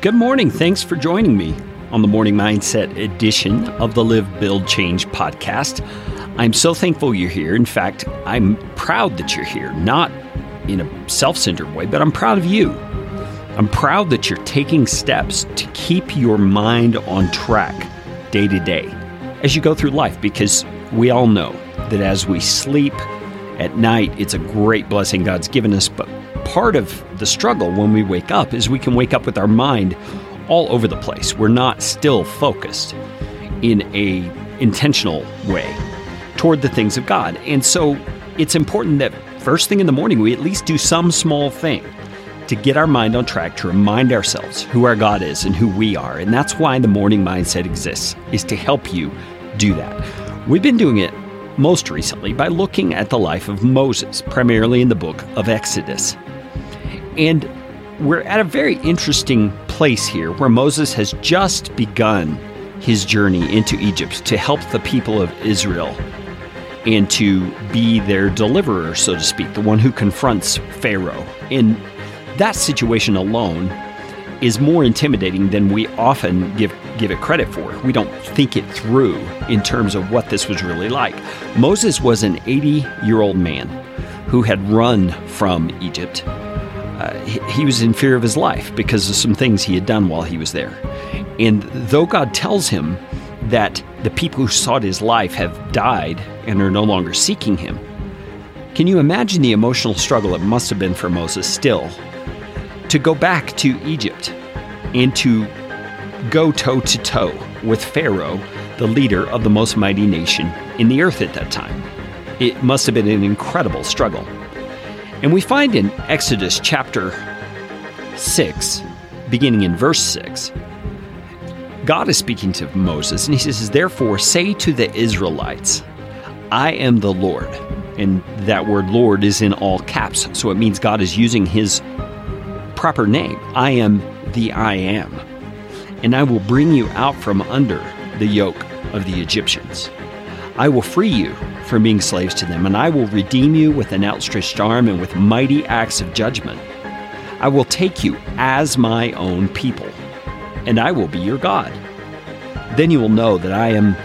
Good morning. Thanks for joining me on the Morning Mindset edition of the Live, Build, Change podcast. I'm so thankful you're here. In fact, I'm proud that you're here, not in a self centered way, but I'm proud of you. I'm proud that you're taking steps to keep your mind on track day to day as you go through life because we all know that as we sleep at night, it's a great blessing God's given us, but part of the struggle when we wake up is we can wake up with our mind all over the place. We're not still focused in a intentional way toward the things of God. And so it's important that first thing in the morning we at least do some small thing to get our mind on track to remind ourselves who our God is and who we are. And that's why the morning mindset exists is to help you do that. We've been doing it most recently by looking at the life of Moses, primarily in the book of Exodus. And we're at a very interesting place here where Moses has just begun his journey into Egypt to help the people of Israel and to be their deliverer, so to speak, the one who confronts Pharaoh. And that situation alone is more intimidating than we often give give it credit for. We don't think it through in terms of what this was really like. Moses was an 80-year-old man who had run from Egypt he, he was in fear of his life because of some things he had done while he was there. And though God tells him that the people who sought his life have died and are no longer seeking him, can you imagine the emotional struggle it must have been for Moses still to go back to Egypt and to go toe to toe with Pharaoh, the leader of the most mighty nation in the earth at that time? It must have been an incredible struggle. And we find in Exodus chapter 6, beginning in verse 6, God is speaking to Moses, and he says, Therefore, say to the Israelites, I am the Lord. And that word Lord is in all caps. So it means God is using his proper name. I am the I am. And I will bring you out from under the yoke of the Egyptians. I will free you from being slaves to them, and I will redeem you with an outstretched arm and with mighty acts of judgment. I will take you as my own people, and I will be your God. Then you will know that I am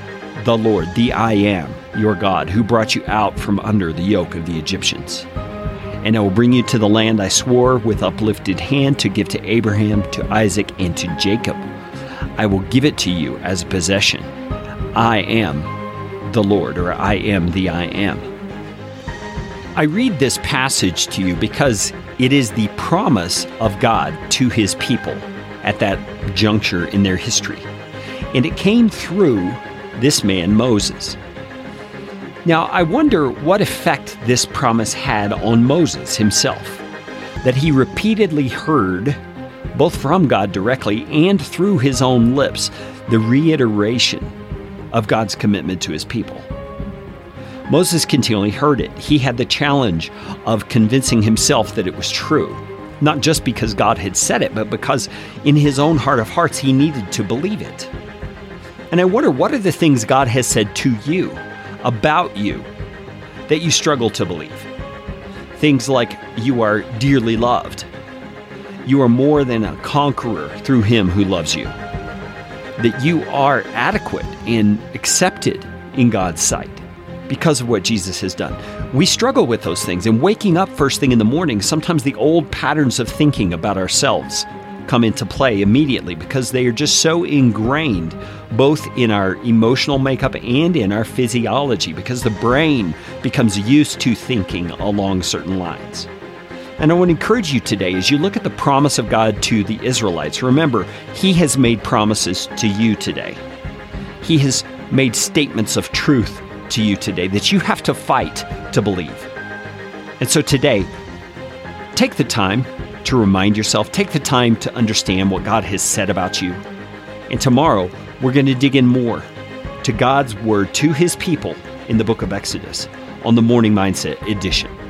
the Lord, the I am, your God, who brought you out from under the yoke of the Egyptians. And I will bring you to the land I swore with uplifted hand to give to Abraham, to Isaac, and to Jacob. I will give it to you as a possession. I am the Lord, or I am the I am. I read this passage to you because it is the promise of God to his people at that juncture in their history. And it came through this man, Moses. Now, I wonder what effect this promise had on Moses himself. That he repeatedly heard, both from God directly and through his own lips, the reiteration of God's commitment to his people. Moses continually heard it. He had the challenge of convincing himself that it was true, not just because God had said it, but because in his own heart of hearts he needed to believe it. And I wonder what are the things God has said to you, about you, that you struggle to believe? Things like you are dearly loved, you are more than a conqueror through him who loves you that you are adequate and accepted in God's sight because of what Jesus has done. We struggle with those things, and waking up first thing in the morning, sometimes the old patterns of thinking about ourselves come into play immediately because they are just so ingrained both in our emotional makeup and in our physiology because the brain becomes used to thinking along certain lines. And I want to encourage you today as you look at the promise of God to the Israelites, remember, He has made promises to you today. He has made statements of truth to you today that you have to fight to believe. And so today, take the time to remind yourself, take the time to understand what God has said about you. And tomorrow, we're going to dig in more to God's word to His people in the book of Exodus on the Morning Mindset edition.